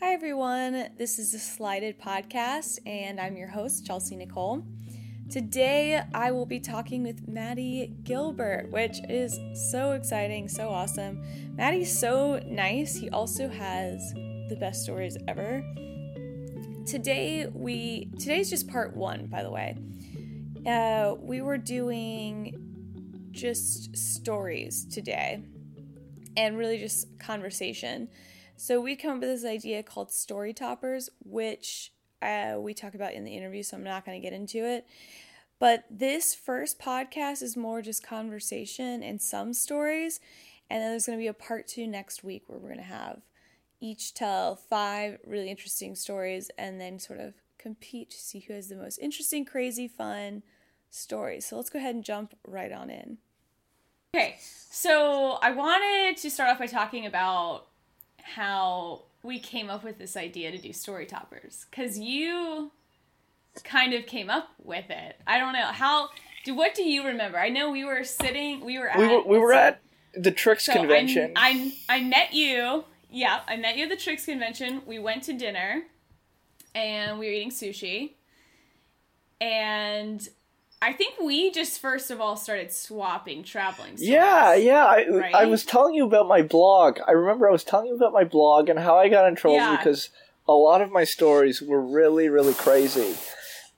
Hi, everyone. This is the Slided Podcast, and I'm your host, Chelsea Nicole. Today, I will be talking with Maddie Gilbert, which is so exciting, so awesome. Maddie's so nice. He also has the best stories ever. Today, we today's just part one, by the way. Uh, we were doing just stories today, and really just conversation. So we come up with this idea called story toppers, which uh, we talk about in the interview, so I'm not going to get into it. But this first podcast is more just conversation and some stories. And then there's going to be a part two next week where we're going to have each tell five really interesting stories and then sort of compete to see who has the most interesting, crazy, fun stories. So let's go ahead and jump right on in. Okay, so I wanted to start off by talking about how we came up with this idea to do story toppers because you kind of came up with it. I don't know how. Do what do you remember? I know we were sitting. We were at. We were, we were at the Tricks so convention. I, I I met you. Yeah, I met you at the Tricks convention. We went to dinner, and we were eating sushi. And I think we just first of all started swapping traveling. Stories, yeah, yeah. I, right? I was telling you about my blog. I remember I was telling you about my blog and how I got in trouble Yeah. because a lot of my stories were really, really crazy.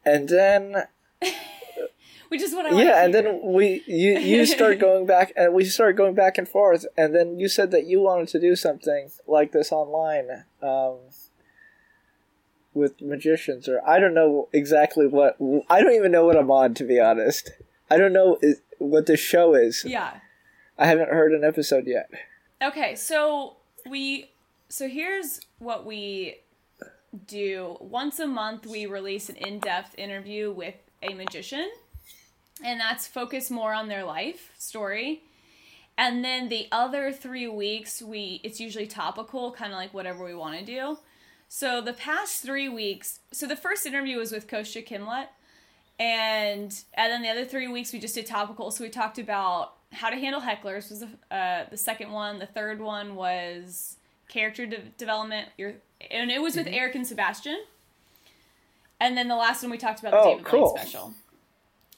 And then, Which is what I yeah, and hear. then we you you start going back, and we start going back and forth. And then you said that you wanted to do something like this online. Um, with magicians, or I don't know exactly what. I don't even know what I'm on, to be honest. I don't know is, what this show is. yeah. I haven't heard an episode yet. Okay, so we so here's what we do. Once a month we release an in-depth interview with a magician and that's focused more on their life story. And then the other 3 weeks we it's usually topical, kind of like whatever we want to do. So the past 3 weeks, so the first interview was with Kosha Kimlet and and then the other three weeks we just did topical. So we talked about how to handle hecklers was the, uh, the second one. The third one was character de- development. Your and it was with Mm-hmm. Eric and Sebastian. And then the last one we talked about the Oh, David cool. Blaine special.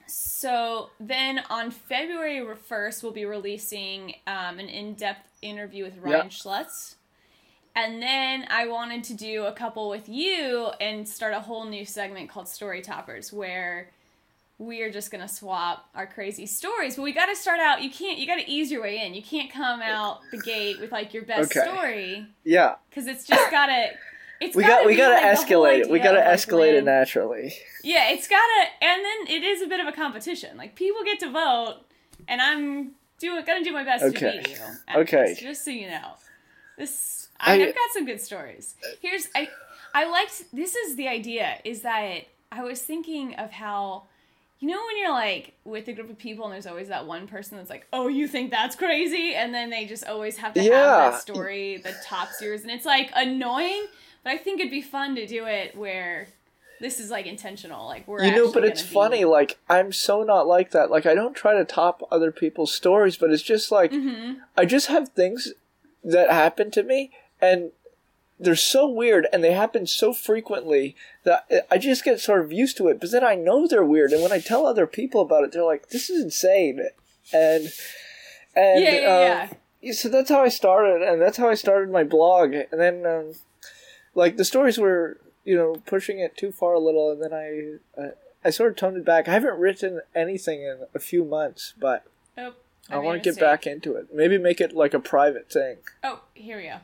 So then on February 1st, we'll be releasing um, an in depth interview with Ryan Yeah. Schlutz. And then I wanted to do a couple with you and start a whole new segment called Story Toppers where we are just gonna swap our crazy stories. But we gotta start out you can't you gotta ease your way in. You can't come out the gate with like your best Okay. story. Yeah, Because it's just gotta it's we gotta we gotta like, escalate it. We gotta like, escalate it naturally. yeah, it's gotta, and then it is a bit of a competition. Like people get to vote, and I'm doing gonna do my best Okay. to beat you. Okay. just so you know, this I, have got some good stories. Here's I I liked this is the idea is that I was thinking of how. You know when you're like with a group of people and there's always that one person that's like, "Oh, you think that's crazy?" and then they just always have to have that story that tops yours and it's like annoying, but I think it'd be fun to do it where this is like intentional, like we're You know, but it's be- funny. Like I'm so not like that. Like I don't try to top other people's stories, but it's just like Mm-hmm. I just have things that happen to me, and they're so weird, and they happen so frequently that I just get sort of used to it. But then I know they're weird, and when I tell other people about it, they're like, "This is insane," and and Yeah, yeah, um, yeah. so that's how I started, and that's how I started my blog. And then, um, like the stories were, you know, pushing it too far a little, and then I, uh, I sort of toned it back. I haven't written anything in a few months, but Oh, I, a want to get back into it. Maybe make it like a private thing. Oh, here we go.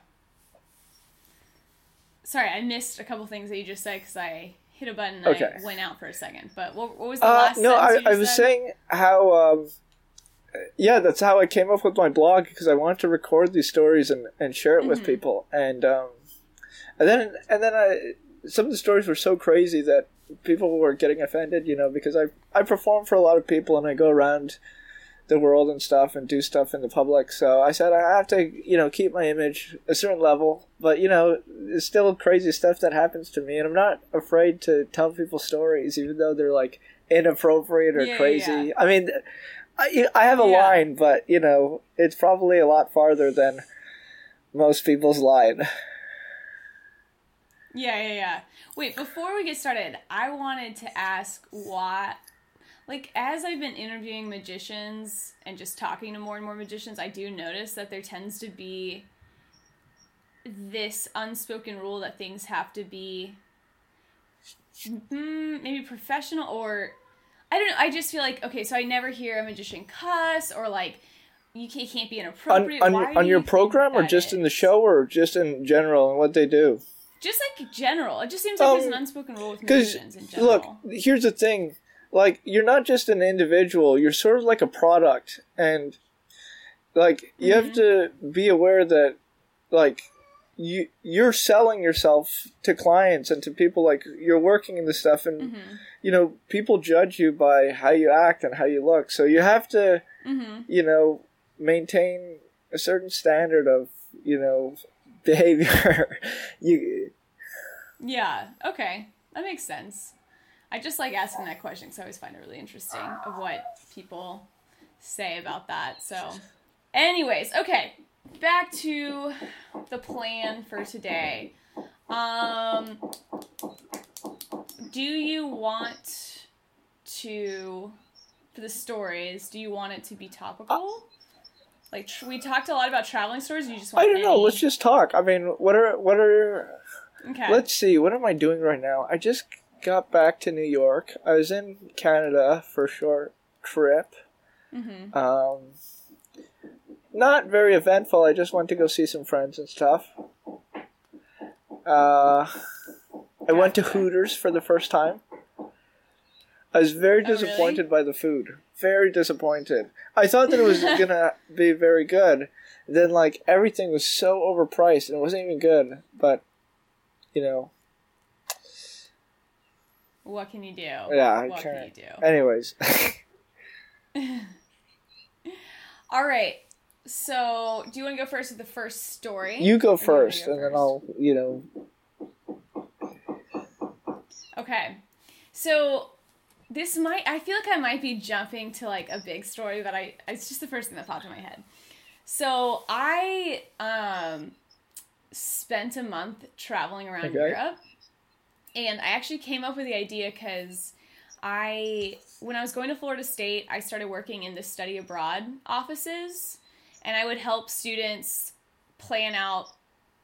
Sorry, I missed a couple things that you just said because I hit a button and Okay. I went out for a second. But what, what was the Uh, last? no, I, you I was said? saying how, um, yeah, that's how I came up with my blog because I wanted to record these stories and, and share it with Mhm. people, and um, and then and then I some of the stories were so crazy that people were getting offended, you know, because I I perform for a lot of people and I go around the world and stuff and do stuff in the public. So I said I have to, you know, keep my image a certain level, but you know, it's still crazy stuff that happens to me, and I'm not afraid to tell people stories, even though they're like inappropriate or Yeah, crazy. yeah. I mean, I, I have a Yeah. line, but you know, it's probably a lot farther than most people's line. Yeah, yeah, yeah. Wait, before we get started, I wanted to ask why like as I've been interviewing magicians and just talking to more and more magicians, I do notice that there tends to be this unspoken rule that things have to be mm, maybe professional or I don't know. I just feel like okay, so I never hear a magician cuss or like you can't, can't be inappropriate. On, on, on your program or just is? in the show or just in general and what they do? Just like general. It just seems like um, there's an unspoken rule with magicians in general. Look, here's the thing like you're not just an individual you're sort of like a product and like you mm-hmm. have to be aware that like you you're selling yourself to clients and to people like you're working in this stuff and mm-hmm. you know people judge you by how you act and how you look so you have to mm-hmm. you know maintain a certain standard of you know behavior you yeah okay that makes sense I just like asking that question because I always find it really interesting of what people say about that. So, anyways, okay, back to the plan for today. Um, do you want to for the stories? Do you want it to be topical? Like we talked a lot about traveling stories. You just want I don't any... know. Let's just talk. I mean, what are what are? Okay. Let's see. What am I doing right now? I just got back to New York. I was in Canada for a short trip. Mm-hmm. Um, not very eventful. I just went to go see some friends and stuff. Uh, I went to Hooters for the first time. I was very disappointed oh, really? by the food. Very disappointed. I thought that it was gonna be very good. Then, like everything was so overpriced and it wasn't even good. But you know, what can you do? Yeah, I what can you do? Anyways. All right. So, do you want to go first with the first story? You go first, go and first? then I'll, you know. Okay. So, this might, I feel like I might be jumping to like a big story, but I, it's just the first thing that popped in my head. So, I, um, spent a month traveling around okay. Europe and I actually came up with the idea because I, when I was going to Florida State, I started working in the study abroad offices, and I would help students plan out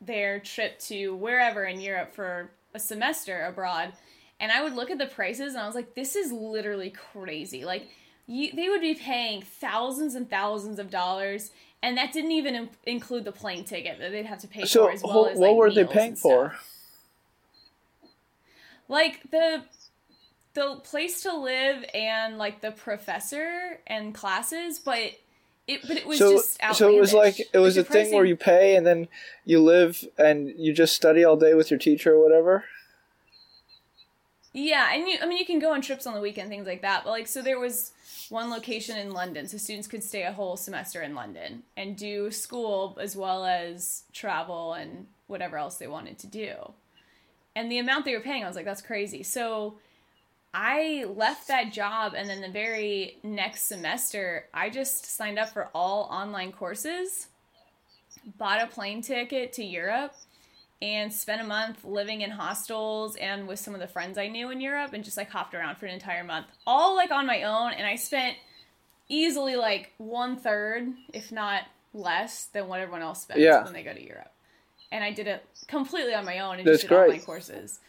their trip to wherever in Europe for a semester abroad. And I would look at the prices, and I was like, this is literally crazy. Like, you, they would be paying thousands and thousands of dollars, and that didn't even include the plane ticket that they'd have to pay so for as well as like, what were they paying for? Like the the place to live and like the professor and classes, but it but it was so, just outlandish. So it was like it was like a thing where you pay and then you live and you just study all day with your teacher or whatever. Yeah, and you I mean you can go on trips on the weekend things like that, but like so there was one location in London, so students could stay a whole semester in London and do school as well as travel and whatever else they wanted to do and the amount they were paying, I was like, that's crazy. So I left that job, and then the very next semester, I just signed up for all online courses, bought a plane ticket to Europe, and spent a month living in hostels and with some of the friends I knew in Europe, and just like hopped around for an entire month, all like on my own. And I spent easily like one third, if not less, than what everyone else spends yeah. when they go to Europe and I did it completely on my own and That's just did great. online courses.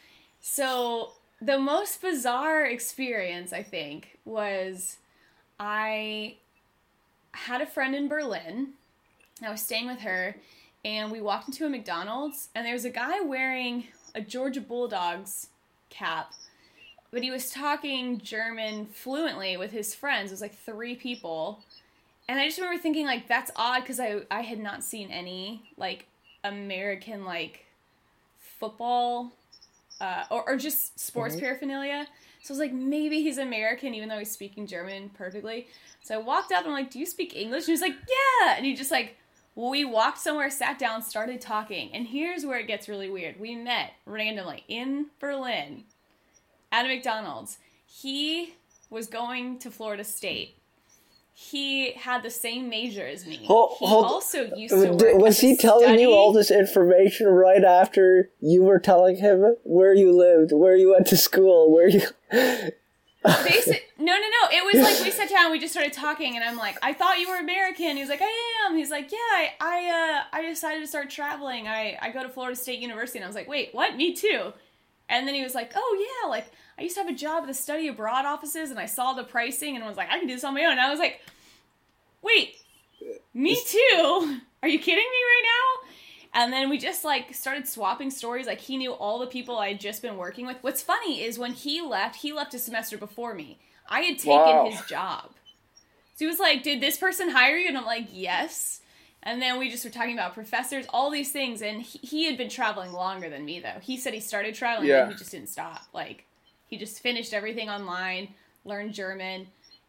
So the most bizarre experience I think was I had a friend in Berlin. I was staying with her and we walked into a McDonald's and there was a guy wearing a Georgia Bulldogs cap. But he was talking German fluently with his friends. It was like three people. And I just remember thinking like that's odd because I I had not seen any like American like football uh, or, or just sports mm-hmm. paraphernalia. So I was like, maybe he's American, even though he's speaking German perfectly. So I walked up and I'm like, Do you speak English? And he was like, Yeah. And he just like, well, we walked somewhere, sat down, started talking. And here's where it gets really weird. We met randomly in Berlin at a McDonald's. He was going to Florida State. He had the same major as me. Hold- he hold- also used to work was he telling study- you all this information right after you were telling him where you lived, where you went to school, where you? Basi- no, no, no. It was like we sat down, we just started talking, and I'm like, I thought you were American. He's like, I am. He's like, yeah, I, I, uh, I decided to start traveling. I, I go to Florida State University, and I was like, wait, what? Me too. And then he was like, oh yeah, like I used to have a job at the study abroad offices, and I saw the pricing, and was like, I can do this on my own. And I was like, wait, me too. Are you kidding me right now? And then we just like started swapping stories. Like he knew all the people I had just been working with. What's funny is when he left, he left a semester before me. I had taken Wow. his job. So he was like, Did this person hire you? And I'm like, Yes. And then we just were talking about professors, all these things. And he, he had been traveling longer than me, though. He said he started traveling Yeah. and he just didn't stop. Like, he just finished everything online, learned German.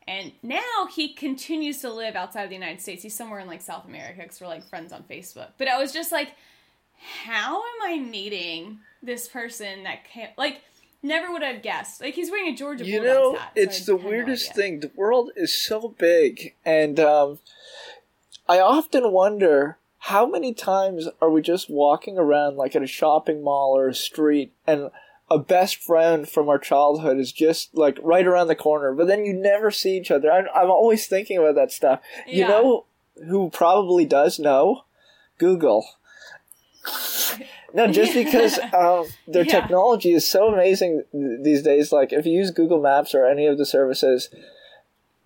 And now he continues to live outside of the United States. He's somewhere in like South America because we're like friends on Facebook. But I was just like, how am I meeting this person that can't like never would have guessed. Like he's wearing a Georgia You Bulldogs know, hat. so it's the had no weirdest thing. The world is so big, and um, I often wonder how many times are we just walking around like at a shopping mall or a street, and a best friend from our childhood is just like right around the corner, but then you never see each other. I'm, I'm always thinking about that stuff. You know who probably does know? Google. No, just because um, their Yeah. technology is so amazing these days. Like, if you use Google Maps or any of the services,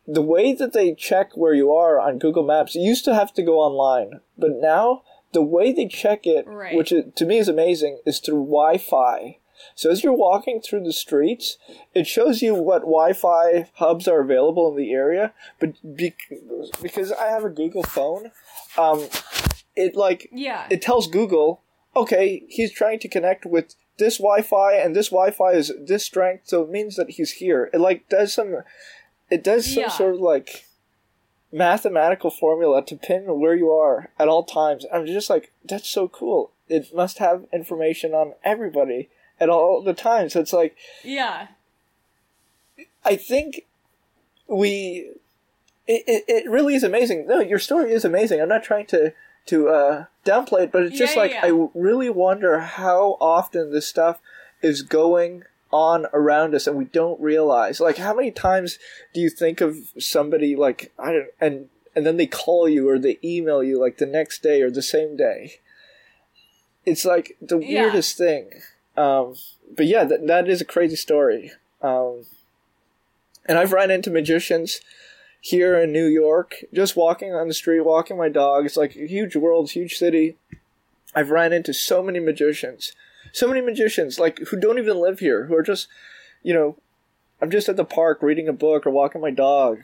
the way that they check where you are on Google Maps, you used to have to go online, but now the way they check it, Right. which is, to me is amazing, is through Wi-Fi. So as you're walking through the streets, it shows you what Wi-Fi hubs are available in the area. But be- because I have a Google phone, um, it like Yeah. it tells Google, okay, he's trying to connect with this Wi-Fi, and this Wi-Fi is this strength, so it means that he's here. It like does some, it does some Yeah. sort of like mathematical formula to pin where you are at all times. I'm just like, that's so cool. It must have information on everybody at all the times. So it's like, yeah. I think we it, it, it really is amazing. No, your story is amazing. I'm not trying to to uh, downplay it, but it's just Yeah, like yeah, I really wonder how often this stuff is going on around us and we don't realize. Like, how many times do you think of somebody like I don't and and then they call you or they email you like the next day or the same day? It's like the Yeah. weirdest thing. Um, but yeah, that, that is a crazy story. Um, and I've run into magicians here in New York, just walking on the street, walking my dog. It's like a huge world, huge city. I've ran into so many magicians, so many magicians, like who don't even live here, who are just, you know, I'm just at the park reading a book or walking my dog.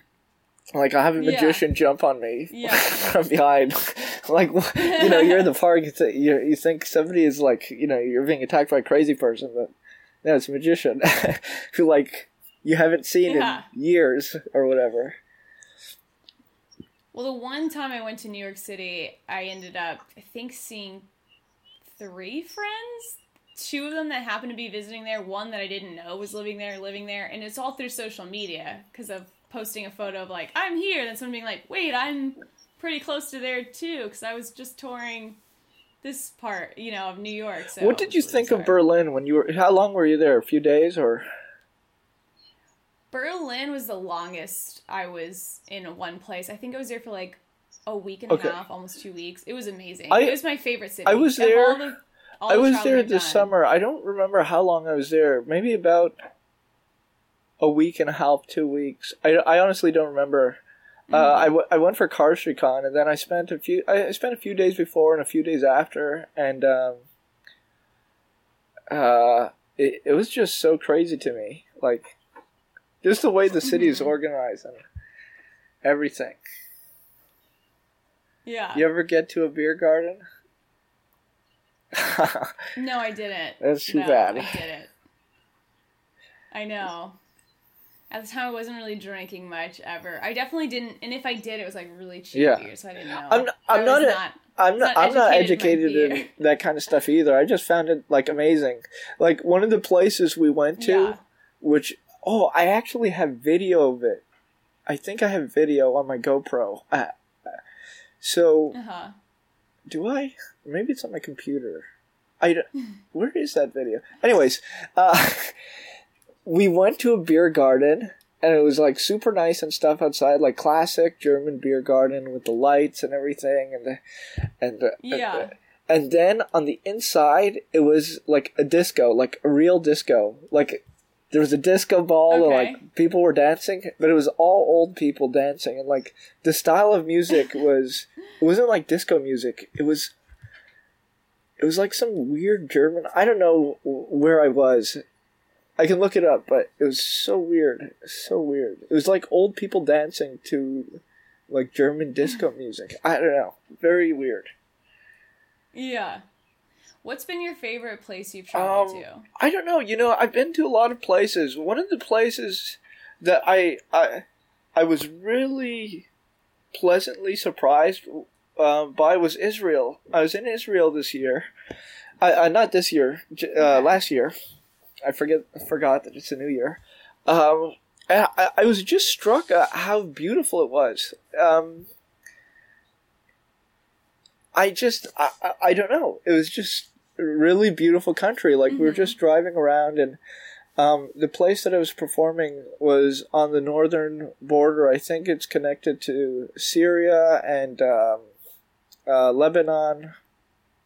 Like I have a Yeah. magician jump on me Yeah. from behind, like you know, you're in the park. You you think somebody is like, you know, you're being attacked by a crazy person, but no, it's a magician who like you haven't seen Yeah. in years or whatever. Well, the one time I went to New York City, I ended up, I think, seeing three friends. Two of them that happened to be visiting there. One that I didn't know was living there, living there, and it's all through social media because of posting a photo of like I'm here, and then someone being like, "Wait, I'm pretty close to there too," because I was just touring this part, you know, of New York. So what did you think of. Berlin when you were? How long were you there? A few days or? Berlin was the longest I was in one place. I think I was there for like a week and a half, almost two weeks. It was amazing. I- it was my favorite city. I was there- all the- all I was there this done. summer. I don't remember how long I was there. Maybe about a week and a half, two weeks. I, I honestly don't remember. Uh, Mm-hmm. I, w- I went for Cardistry-Con and then I spent a few I spent a few days before and a few days after and um, uh, it, it was just so crazy to me like just the way the city is Mhm. organized and everything. Yeah. You ever get to a beer garden? No, I didn't. That's too no, bad. I didn't. I know. At the time, I wasn't really drinking much ever. I definitely didn't, and if I did, it was like really cheap Yeah. beer, so I didn't know. I'm- I'm not a- I'm not. not I'm not educated in in that kind of stuff either. I just found it like amazing. Like one of the places we went to, Yeah. which oh, I actually have video of it. I think I have video on my GoPro. Uh, so Uh-huh. do I? Maybe it's on my computer. I where is that video? Anyways, uh, we went to a beer garden and it was like super nice and stuff outside, like classic German beer garden with the lights and everything, and the and the, Yeah. and, and then on the inside it was like a disco, like a real disco, like. There was a disco ball, and like people were dancing, but it was all old people dancing, and like the style of music was it wasn't like disco music. It was it was like some weird German. I don't know where I was. I can look it up, but it was so weird, so weird. It was like old people dancing to like German disco music. I don't know, very weird. Yeah. What's been your favorite place you've traveled Um, to? I don't know. You know, I've been to a lot of places. One of the places that I I I was really pleasantly surprised uh, by was Israel. I was in Israel this year. I, uh, not this year, uh, last year. I forget forgot that it's a new year. Um, I, I was just struck at how beautiful it was. Um, I just I, I, don't know. It was just really beautiful country. Like we were Mhm. just driving around and um, the place that I was performing was on the northern border. I think it's connected to Syria and um, uh, Lebanon.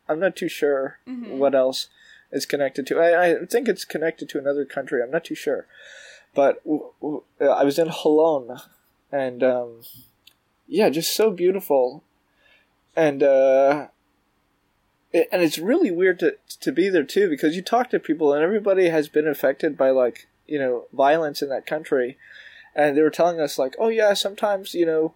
I'm not too sure Mhm. what else is connected to. I, I think it's connected to another country. I'm not too sure. But w- w- uh, I was in Holon, and um, yeah, just so beautiful, and uh, it, and it's really weird to to be there too because you talk to people and everybody has been affected by like you know violence in that country, and they were telling us like, oh yeah, sometimes you know.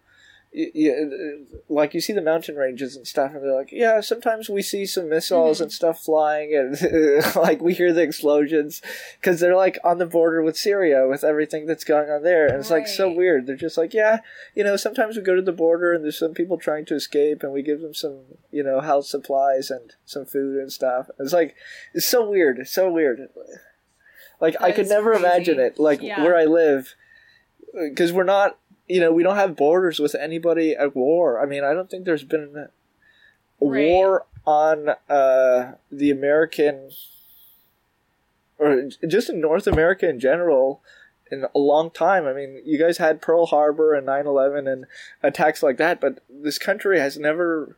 Y- y- like you see the mountain ranges and stuff, and they're like, yeah, sometimes we see some missiles Mhm. and stuff flying, and like we hear the explosions because they're like on the border with Syria with everything that's going on there, and it's like so weird. They're just like, yeah, you know, sometimes we go to the border and there's some people trying to escape, and we give them some, you know, health supplies and some food and stuff. It's like it's so weird. It's so weird. Like I could never crazy. imagine it. Like Yeah. where I live, because we're not. You know, we don't have borders with anybody at war. I mean, I don't think there's been a Right. war on uh, the American or just in North America in general in a long time. I mean, you guys had Pearl Harbor and 9/11 and attacks like that, but this country has never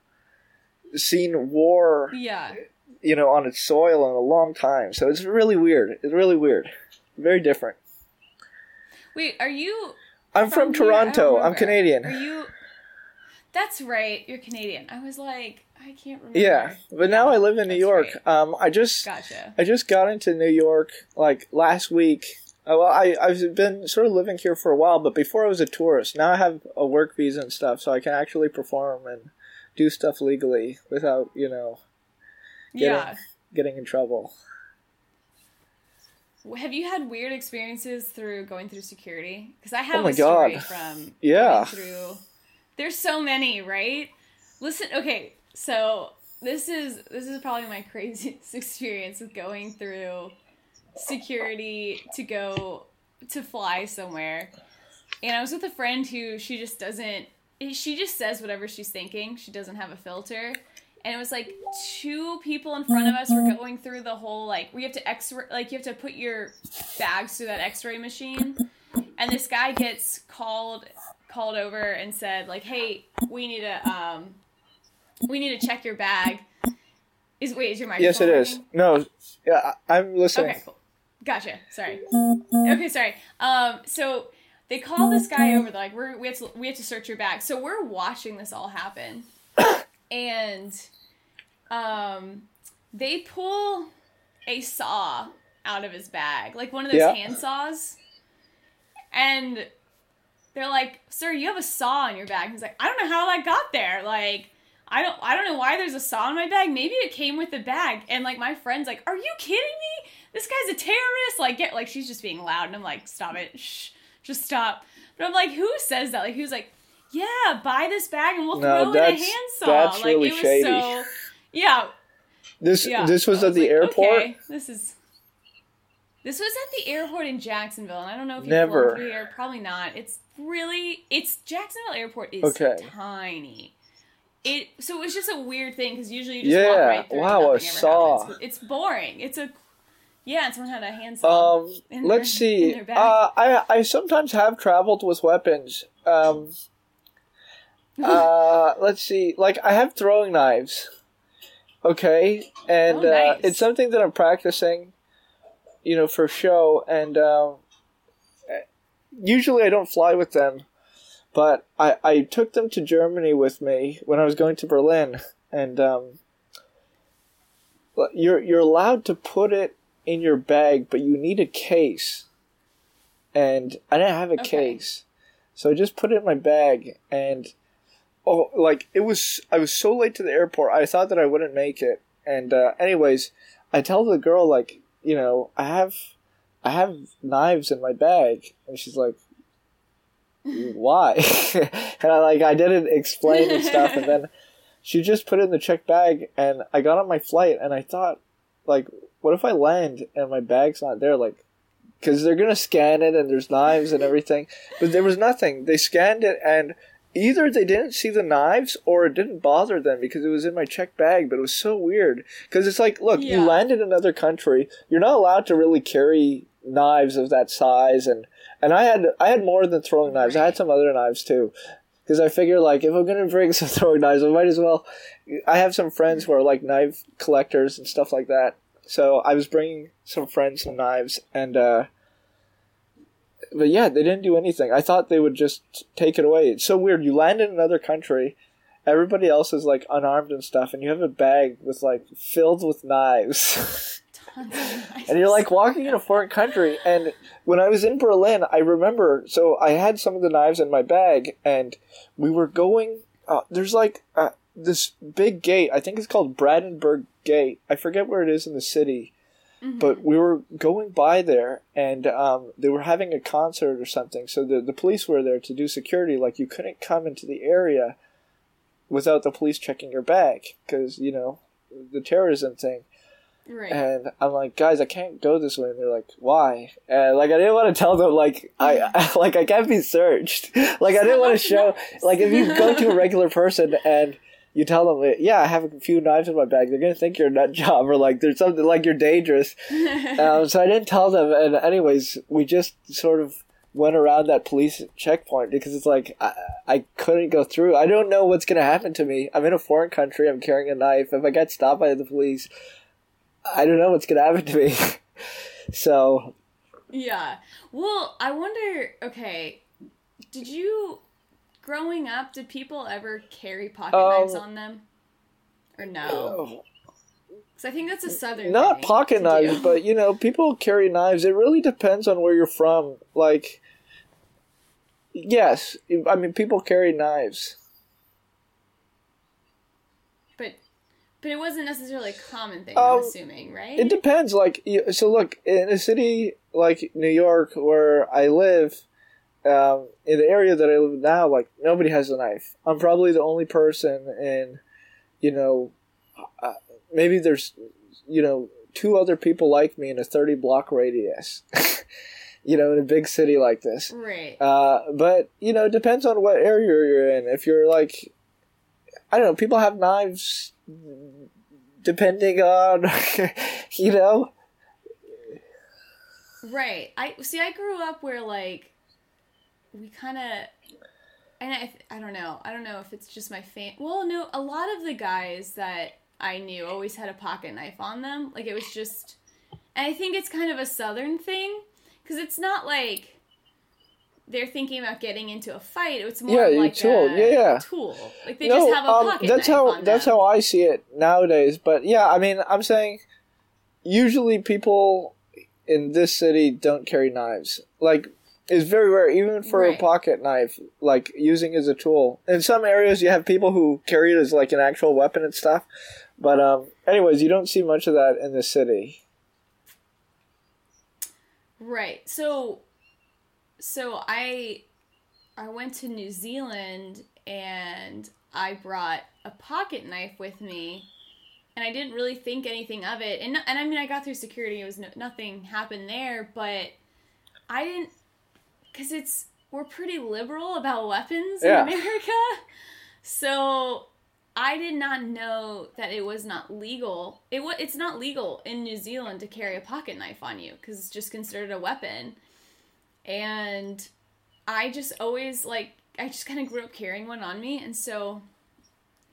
seen war, Yeah. you know, on its soil in a long time. So it's really weird. It's really weird. Very different. Wait, are you I'm from, here? Toronto. I'm. Canadian. Are you That's right. You're Canadian. I was like, I can't remember. Yeah, but now I live in New York. right. Um, I just Gotcha. I just got into New York like last week. Uh, Well, I I've been sort of living here for a while, but before I was a tourist. Now I have a work visa and stuff, so I can actually perform and do stuff legally without you know getting Yeah. getting in trouble. Have you had weird experiences through going through security? Because I oh have Oh my a story God. from Yeah. through. There's so many, right? Listen, okay, so this is this is probably my craziest experience with going through security to go to fly somewhere. And I was with a friend who she just doesn't she just says whatever she's thinking. She doesn't have a filter. And it was like two people in front of us were going through the whole like we have to x-ray like you have to put your bags through that x-ray machine. And this guy gets called called over and said like, "Hey, we need to um we need to check your bag." Is wait, is your microphone Yes, it is. No, yeah, I- I'm listening. Okay, cool. Gotcha. Sorry. Okay, sorry. Um, so they call this guy over. They're like, we're, we have to we have to search your bag. So we're watching this all happen, and um, they pull a saw out of his bag, like one of those Yeah. hand saws, and they're like, "Sir, you have a saw in your bag." He's like, "I don't know how that got there. Like, I don't, I don't know why there's a saw in my bag. Maybe it came with the bag." And like my friend's like, "Are you kidding me? This guy's a terrorist!" Like, get like she's just being loud, and I'm like, "Stop it, shh, just stop." But I'm like, "Who says that?" Like, who's like, "Yeah, buy this bag and we'll No, throw in a handsaw. that's like really it was shady. so, yeah, This yeah. this was at the like, airport. Okay, this is This was at the airport in Jacksonville, and I don't know if you've Never. flown through here. Probably not. It's really, it's Jacksonville Airport is Okay. tiny. It so it was just a weird thing because usually you just walk right through. wow, ever saw. It's boring. It's a yeah, and someone had a handsaw. Um, in let's their- see. Uh, I I sometimes have traveled with weapons. Um, uh, let's see. Like I have throwing knives. Okay, and Oh, uh, it's something that I'm practicing. You know, for show, and um, usually I don't fly with them, but I I took them to Germany with me when I was going to Berlin, and um, you're you're allowed to put it in your bag, but you need a case. And I didn't have a Okay. case. So I just put it in my bag and oh like it was I was so late to the airport. I thought that I wouldn't make it. And uh, anyways, I tell the girl like, you know, I have I have knives in my bag and she's like why? and I like I didn't explain and stuff and then she just put it in the check bag and I got on my flight and I thought like what if I land and my bag's not there like because they're gonna scan it and there's knives and everything but there was nothing they scanned it and either they didn't see the knives or it didn't bother them because it was in my check bag but it was so weird because it's like look Yeah. you land in another country you're not allowed to really carry knives of that size and and I had I had more than throwing knives I had some other knives too because I figure like if I'm gonna bring some throwing knives, I might as well. I have some friends who are like knife collectors and stuff like that. So I was bringing some friends some knives, and uh, but yeah, they didn't do anything. I thought they would just take it away. It's so weird. You land in another country, everybody else is like unarmed and stuff, and you have a bag with like filled with knives. Tons of knives. and you're like walking in a foreign country and when i was in berlin i remember so i had some of the knives in my bag and we were going uh, there's like uh, this big gate i think it's called brandenburg gate i forget where it is in the city but we were going by there and um, they were having a concert or something so the, the police were there to do security like you couldn't come into the area without the police checking your bag because you know the terrorism thing right. and I'm like, guys, I can't go this way. And they're like, why? And like, I didn't want to tell them like I like I can't be searched. Like I didn't want to show like if you go to a regular person and you tell them, yeah, I have a few knives in my bag, they're gonna think you're a nut job or like there's something like you're dangerous. um, so I didn't tell them. And anyways, we just sort of went around that police checkpoint because it's like I, I couldn't go through. I don't know what's gonna happen to me. I'm in a foreign country. I'm carrying a knife. If I get stopped by the police. I don't know what's gonna happen to me. so Yeah. Well, I wonder. Okay, did you growing up? Did people ever carry pocket knives on them, or no? Because I think that's a southern. not pocket knives, do. but you know, people carry knives. It really depends on where you're from. Like, yes, I mean, people carry knives. but but it wasn't necessarily a common thing. I'm Um, assuming, right? It depends. Like, so look, in a city like New York, where I live, um, in the area that I live now, like nobody has a knife. I'm probably the only person and you know, uh, maybe there's, you know, two other people like me in a 30 block radius. you know, in a big city like this. right. Uh, but you know, it depends on what area you're in. If you're like, I don't know, people have knives depending on, you know. Right. I see. I grew up where like we kind of, and I I don't know. I don't know if it's just my fam. Well, no. A lot of the guys that I knew always had a pocket knife on them. Like it was just, and I think it's kind of a southern thing because it's not like they're thinking about getting into a fight. It's more Yeah, like tool. a Yeah, yeah. tool. Like they just have a um, pocket that's knife how on that's them. how I see it nowadays. But yeah, I mean, I'm saying usually people in this city don't carry knives. Like it's very rare, even for a pocket knife, like using as a tool. In some areas, you have people who carry it as like an actual weapon and stuff. But um, anyways, you don't see much of that in the city. Right. So so I I went to New Zealand and I brought a pocket knife with me. and I didn't really think anything of it. And and I mean, I got through security. It was no, nothing happened there, but I didn't because it's we're pretty liberal about weapons Yeah. in America. So I did not know that it was not legal. It wa- it's not legal in New Zealand to carry a pocket knife on you because it's just considered a weapon. And I just always like I just kind of grew up carrying one on me, and so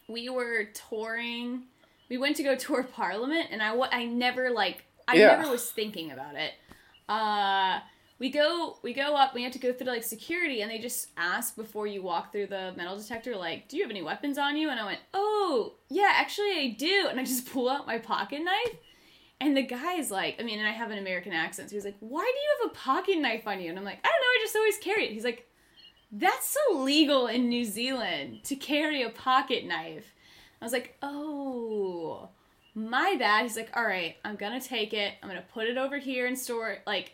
we were touring. We went to go tour Parliament, and I I never like I Yeah. never was thinking about it. Uh, we go we go up. We have to go through like security, and they just ask before you walk through the metal detector, like, "Do you have any weapons on you?" And I went, "Oh, yeah, actually I do." And I just pull out my pocket knife. And the guy's like, I mean, and I have an American accent, so he's like, "Why do you have a pocket knife on you?" And I'm like, "I don't know, I just always carry it." He's like, "That's illegal in New Zealand to carry a pocket knife." I was like, "Oh, my bad." He's like, "All right, I'm gonna take it. I'm gonna put it over here and store it. Like,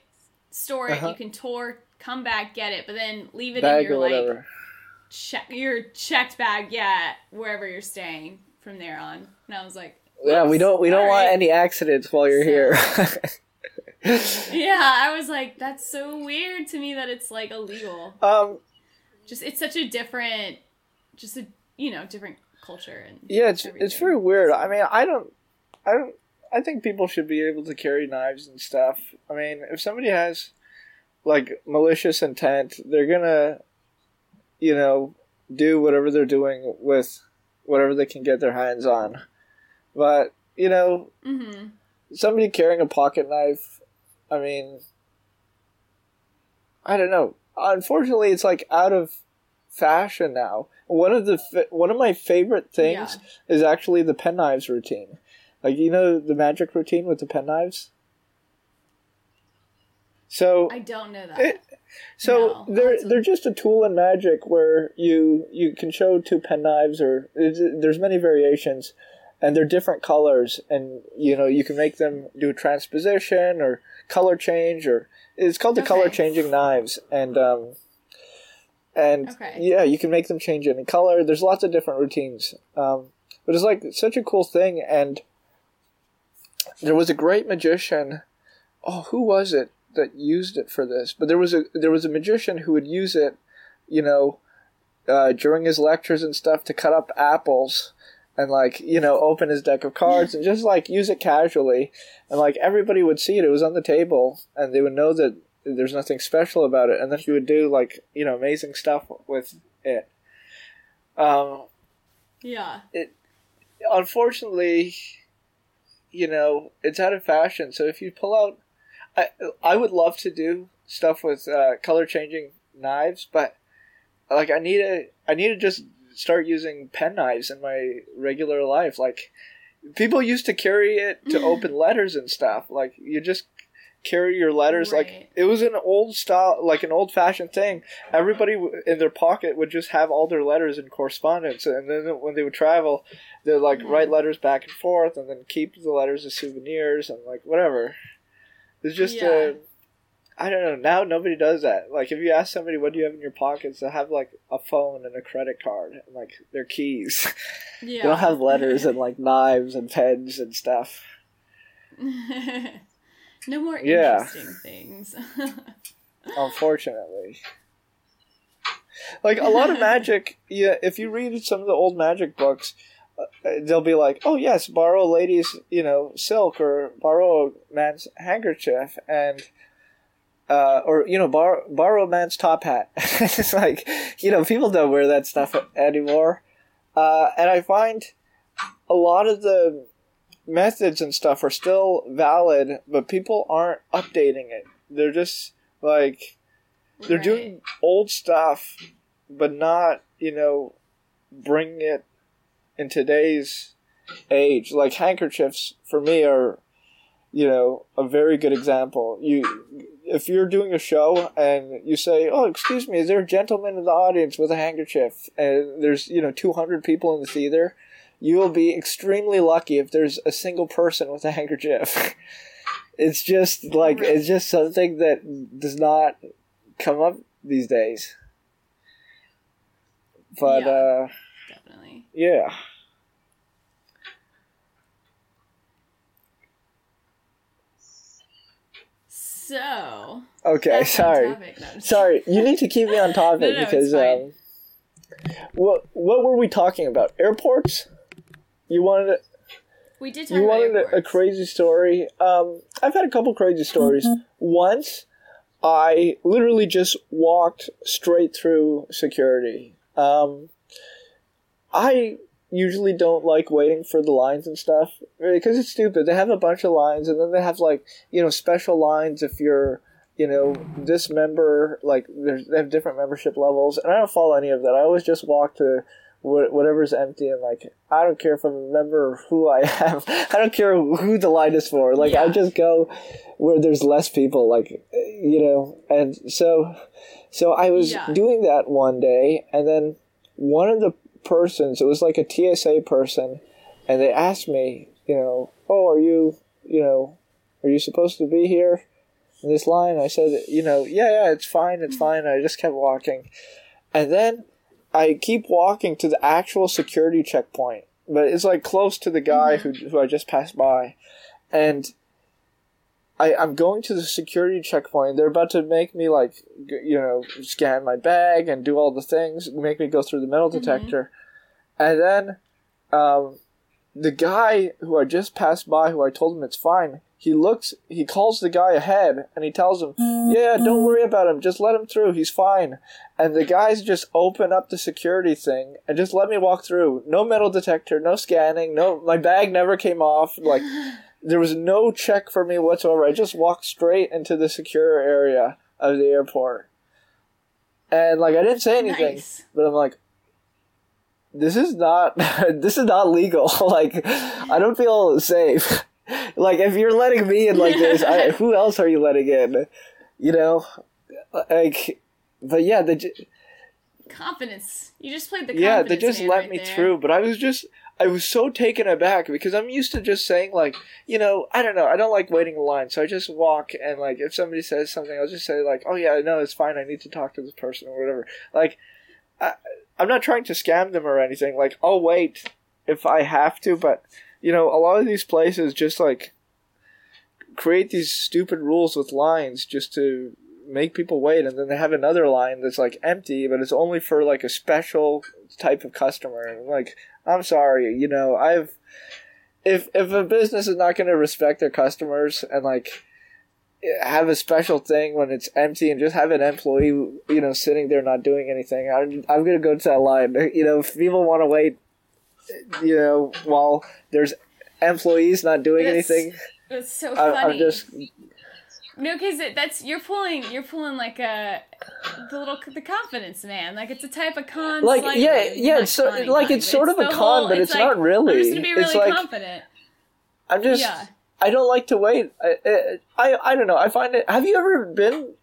store it. Uh-huh. You can tour, come back, get it, but then leave it Bag in your like check your checked bag. Yeah, wherever you're staying from there on." And I was like. yeah, we don't we don't want right." any accidents while you're So- here. Yeah, I was like, that's so weird to me that it's like illegal. um, Just it's such a different, just a you know different culture and yeah, it's it's very weird. I mean, I don't, I don't, I think people should be able to carry knives and stuff. I mean, if somebody has like malicious intent, they're gonna, you know, do whatever they're doing with whatever they can get their hands on. But you know, hmm somebody carrying a pocket knife, I mean, I don't know. Unfortunately, it's like out of fashion now. One of the one of my favorite things is actually the pen knives routine. Like you know the magic routine with the pen knives. So I don't know that. it, so No, they're they're just a tool in magic where you you can show two pen knives or there's many variations, and they're different colors, and you know you can make them do transposition or color change or it's called the color changing knives, and um, and Okay. yeah, you can make them change any color. There's lots of different routines, um, but it's like such a cool thing, and there was a great magician. Oh, who was it that used it for this? But there was a there was a magician who would use it, you know, uh, during his lectures and stuff to cut up apples and like you know open his deck of cards and just like use it casually and like everybody would see it it was on the table and they would know that there's nothing special about it and then he would do like you know amazing stuff with it um yeah. unfortunately, you know, it's out of fashion. So if you pull out, I I would love to do stuff with uh, color changing knives, but like I need to I need to just start using pen knives in my regular life. Like people used to carry it to open letters and stuff. Like you just carry your letters Right. like it was an old style like an old fashioned thing everybody w- in their pocket would just have all their letters in correspondence and then when they would travel they'd like Mhm. write letters back and forth and then keep the letters as souvenirs and like whatever it's just Yeah. uh, i don't know now nobody does that like if you ask somebody what do you have in your pockets they'll have like a phone and a credit card and like their keys Yeah. they don't have letters and like knives and pens and stuff no more Yeah. interesting things. unfortunately. Like a lot of magic, yeah. If you read some of the old magic books, uh, they'll be like, "Oh yes, borrow a lady's, you know, silk, or borrow a man's handkerchief, and uh, or you know, borrow borrow a man's top hat." it's like, you know, people don't wear that stuff anymore, uh, and I find a lot of the methods and stuff are still valid, but people aren't updating it. They're just like they're Right. doing old stuff, but not you know bringing it in today's age. Like handkerchiefs for me are you know a very good example. You if you're doing a show and you say, "Oh, excuse me, is there a gentleman in the audience with a handkerchief?" and there's you know 200 people in the theater you will be extremely lucky if there's a single person with a handkerchief. it's just like it's just something that does not come up these days. But yeah, uh definitely. Yeah. So Okay, sorry. No, sorry, you need to keep me on topic no, no, because um what what were we talking about? Airports? You wanted We did talk you about wanted a, a crazy story. Um, I've had a couple crazy stories. Once, I literally just walked straight through security. Um, I usually don't like waiting for the lines and stuff because it's stupid. They have a bunch of lines, and then they have like you know special lines if you're you know this member like they have different membership levels, and I don't follow any of that. I always just walk to wh- whatever's empty and like I don't care if I'm a member or who I am. I don't care who the line is for. Like I just go where there's less people. Like you know, and so so I was Yeah. doing that one day, and then one of the persons, it was like a TSA person, and they asked me, you know, oh, are you, you know, are you supposed to be here in this line? I said, you know, yeah, yeah, it's fine, it's mm-hmm. fine. I just kept walking, and then I keep walking to the actual security checkpoint, but it's like close to the guy who who I just passed by, and. I, I'm going to the security checkpoint. They're about to make me like, g- you know, scan my bag and do all the things, make me go through the metal detector, and then, um, the guy who I just passed by, who I told him it's fine, he looks, he calls the guy ahead and he tells him, "Yeah, don't worry mm-hmm. about him. Just let him through. He's fine." And the guys just open up the security thing and just let me walk through. No metal detector, no scanning, no. My bag never came off. Like there was no check for me whatsoever. I just walked straight into the secure area of the airport. And like I didn't say anything, Nice. but I'm like this is not this is not legal. like I don't feel safe. Like if you're letting me in like this, I, who else are you letting in? You know? Like but yeah, the Confidence. You just played the confidence. yeah, they just let right me there. through, but I was just I was so taken aback because I'm used to just saying like, you know, I don't know, I don't like waiting in line, so I just walk and like if somebody says something, I'll just say like, oh yeah, no, it's fine. I need to talk to this person or whatever. Like, I, I'm not trying to scam them or anything. Like, I'll wait if I have to, but you know, a lot of these places just like create these stupid rules with lines just to make people wait and then they have another line that's like empty but it's only for like a special type of customer. And like i'm sorry you know i've if if a business is not going to respect their customers and like have a special thing when it's empty and just have an employee you know sitting there not doing anything i'm, I'm going to go to that line. You know if people want to wait you know while there's employees not doing It's anything It's so I, funny. i'm just No, because that's you're pulling you're pulling like a the little the confidence man. Like it's a type of con. like slightly. yeah yeah it's so, like con, it's sort of a con whole- but it's, like, not really I'm just gonna be really it's like confident. i'm just Yeah. i don't like to wait I, I i don't know i find it have you ever been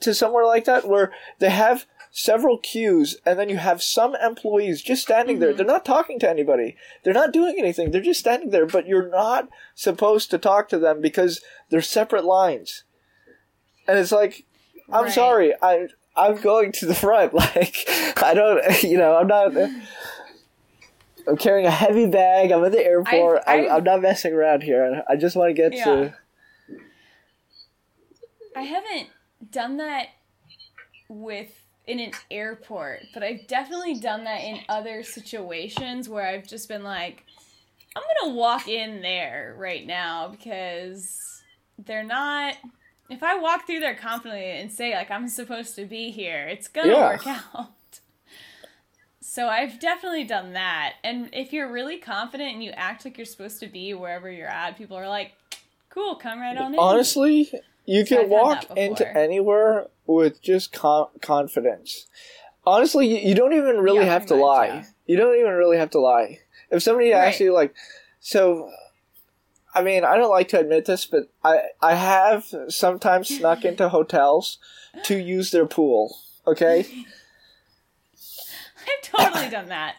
to somewhere like that where they have several queues and then you have some employees just standing there. Mm-hmm. they're not talking to anybody. They're not doing anything. They're just standing there but you're not supposed to talk to them because they're separate lines. And it's like i'm Right. sorry i i'm going to the front. Like i don't you know i'm not i'm carrying a heavy bag. I'm at the airport. I, I'm not messing around here. I just want to get Yeah. to I haven't done that with in an airport, but I've definitely done that in other situations where I've just been like, I'm gonna walk in there right now because they're not. If I walk through there confidently and say like I'm supposed to be here, it's gonna Yeah. work out. So I've definitely done that. And if you're really confident and you act like you're supposed to be wherever you're at, people are like, "Cool, come right on in." honestly you can I've walk into anywhere with just con- confidence honestly you, you don't even really Yeah, have to much, lie yeah. you don't even really have to lie if somebody asks you like so i mean i don't like to admit this but i i have sometimes snuck into hotels to use their pool okay I've totally done that.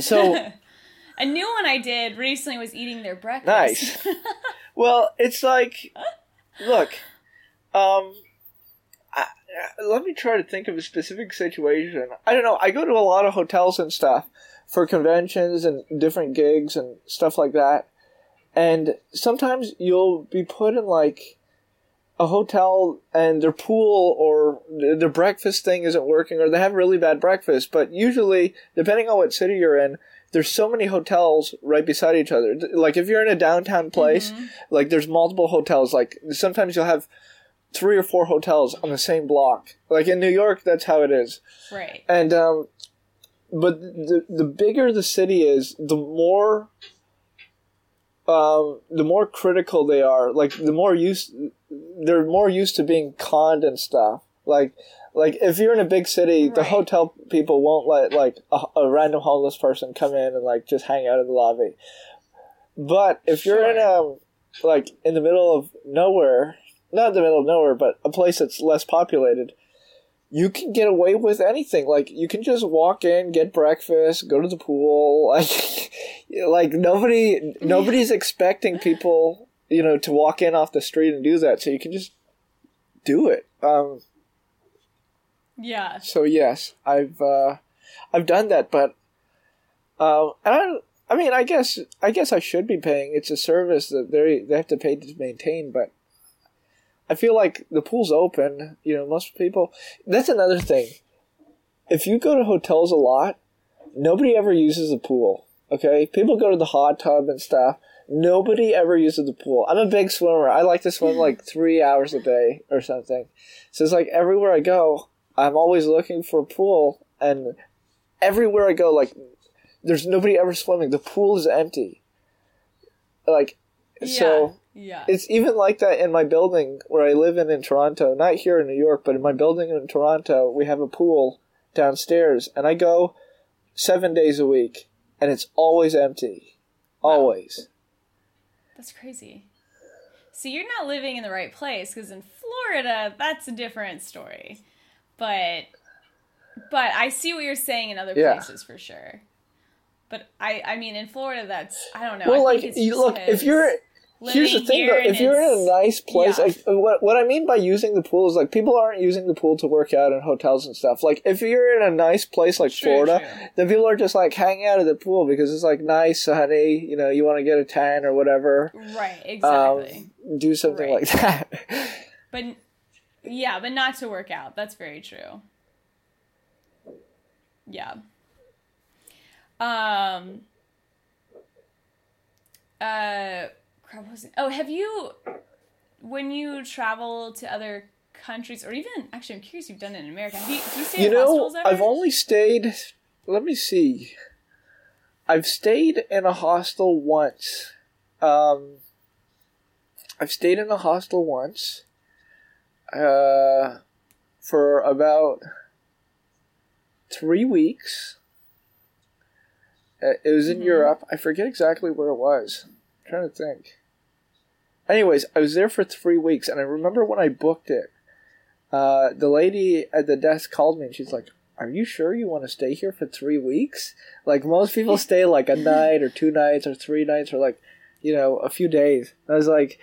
so A new one I did recently was eating their breakfast. Nice. Well, it's like, look, um, I, let me try to think of a specific situation. I don't know. I go to a lot of hotels and stuff for conventions and different gigs and stuff like that. And sometimes you'll be put in like a hotel and their pool or their breakfast thing isn't working or they have really bad breakfast. But usually, depending on what city you're in, there's so many hotels right beside each other. Like if you're in a downtown place, mm-hmm. like there's multiple hotels. Like sometimes you'll have three or four hotels on the same block. Like in New York, that's how it is. Right. And um, but the the bigger the city is, the more um, the more critical they are. Like the more used, they're more used to being conned and stuff. Like, like if you're in a big city, right. the hotel people won't let like a, a, random homeless person come in and like just hang out in the lobby. But if you're in a like in the middle of nowhere, not the middle of nowhere, but a place that's less populated, you can get away with anything. Like you can just walk in, get breakfast, go to the pool. Like, like nobody, nobody's expecting people, you know, to walk in off the street and do that. So you can just do it. Um, yeah. So yes, I've uh, I've done that, but um, and I, I mean, I guess I guess I should be paying. It's a service that they they have to pay to maintain, but I feel like the pool's open. You know, most people. That's another thing. If you go to hotels a lot, nobody ever uses the pool. Okay, people go to the hot tub and stuff. Nobody ever uses the pool. I'm a big swimmer. I like to swim like three hours a day or something. So it's like everywhere I go, I'm always looking for a pool, and everywhere I go, like there's nobody ever swimming. The pool is empty. Like, yeah. so yeah. It's even like that in my building where I live in in Toronto. Not here in New York, but in my building in Toronto, we have a pool downstairs, and I go seven days a week, and it's always empty. Always. That's crazy. So you're not living in the right place because in Florida, that's a different story. But but I see what you're saying in other yeah. places for sure. But I I mean in Florida that's I don't know. Well, like you look if you're Here's the thing, though. If you're in a nice place, yeah. like what what I mean by using the pool is like people aren't using the pool to work out in hotels and stuff. Like if you're in a nice place like Florida, true. then people are just like hanging out at the pool because it's like nice, sunny. You know, you want to get a tan or whatever. Right. Exactly. Um, do something right. like that. but yeah, but not to work out. That's very true. Yeah. Um. Uh Oh, have you, when you travel to other countries, or even actually, I'm curious, you've done it in America. Have you, do you stay you in know, hostels ever? I've only stayed. Let me see. I've stayed in a hostel once. Um, I've stayed in a hostel once. Uh, for about three weeks. Uh, it was in mm-hmm. Europe. I forget exactly where it was. I'm trying to think. Anyways, I was there for three weeks, and I remember when I booked it, uh, the lady at the desk called me, and she's like, "Are you sure you want to stay here for three weeks? Like most people stay like a night or two nights or three nights or like, you know, a few days." I was like,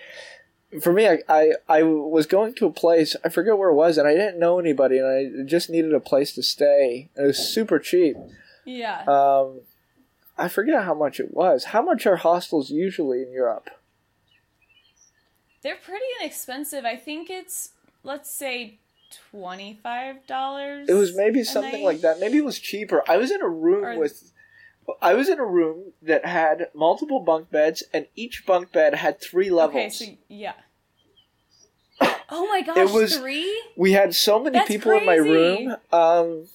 for me, I, I, I was going to a place, I forget where it was, and I didn't know anybody, and I just needed a place to stay. It was super cheap. Yeah. Um, I forget how much it was. How much are hostels usually in Europe? They're pretty inexpensive. I think it's let's say twenty five dollars. It was maybe something like that. Maybe it was cheaper. I was in a room or... with. I was in a room that had multiple bunk beds, and each bunk bed had three levels. Okay, so yeah. Oh my gosh, it was, three? We had so many That's people crazy. in my room, um,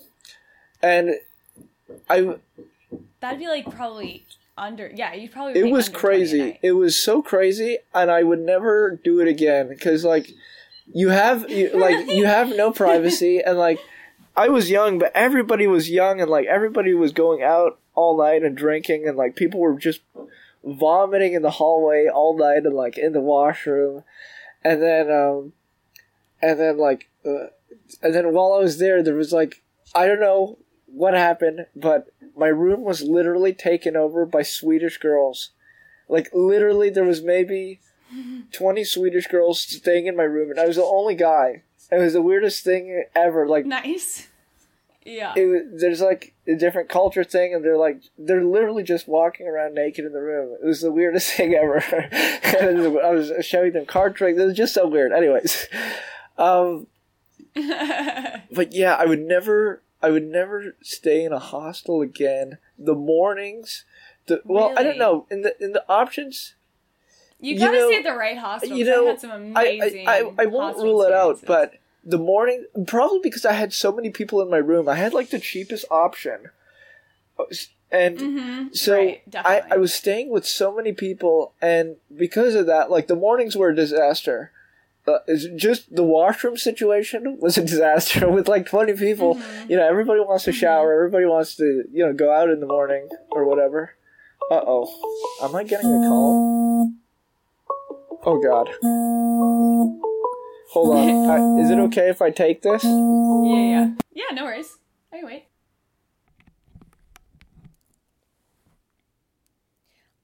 and I. That'd be like probably under yeah you probably it was crazy. it was so crazy and i would never do it again because like you have you, like you have no privacy and like i was young but everybody was young and like everybody was going out all night and drinking and like people were just vomiting in the hallway all night and like in the washroom. And then um and then like uh, and then while i was there there was like i don't know what happened but my room was literally taken over by Swedish girls. Like literally, there was maybe twenty Swedish girls staying in my room, and I was the only guy. It was the weirdest thing ever. Like nice. Yeah. It, there's like a different culture thing, and they're like they're literally just walking around naked in the room. It was the weirdest thing ever. I was showing them card tricks. It was just so weird. Anyways, um, but yeah, I would never, I would never stay in a hostel again. The mornings, the well, I don't know. In the in the options, You You gotta know- stay at the right hospital. you 'cause I know, had some I, amazing. I, I, I won't rule it out, but the morning, probably because I had so many people in my room, I had like the cheapest option. And Mhm, so right, I. I was staying with so many people, and because of that, like the mornings were a disaster. Uh, just the washroom situation was a disaster with like 20 people. Mm-hmm. You know, everybody wants to shower, everybody wants to, you know, go out in the morning or whatever. Uh oh. Am I getting a call? Oh god. Hold on. I, is it okay if I take this? Yeah, yeah, yeah. No worries. I can wait.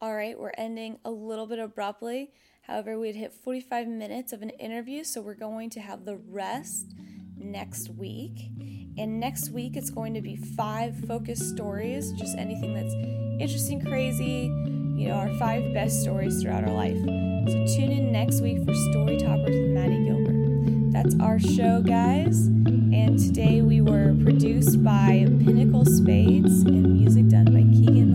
All right, we're ending a little bit abruptly. However, we'd hit 45 minutes of an interview, so we're going to have the rest next week. And next week, it's going to be five focus stories, just anything that's interesting, crazy, you know, our five best stories throughout our life. So tune in next week for Story Toppers with Maddie Gilbert. That's our show, guys. And today we were produced by Pinnacle Spades and music done by Keegan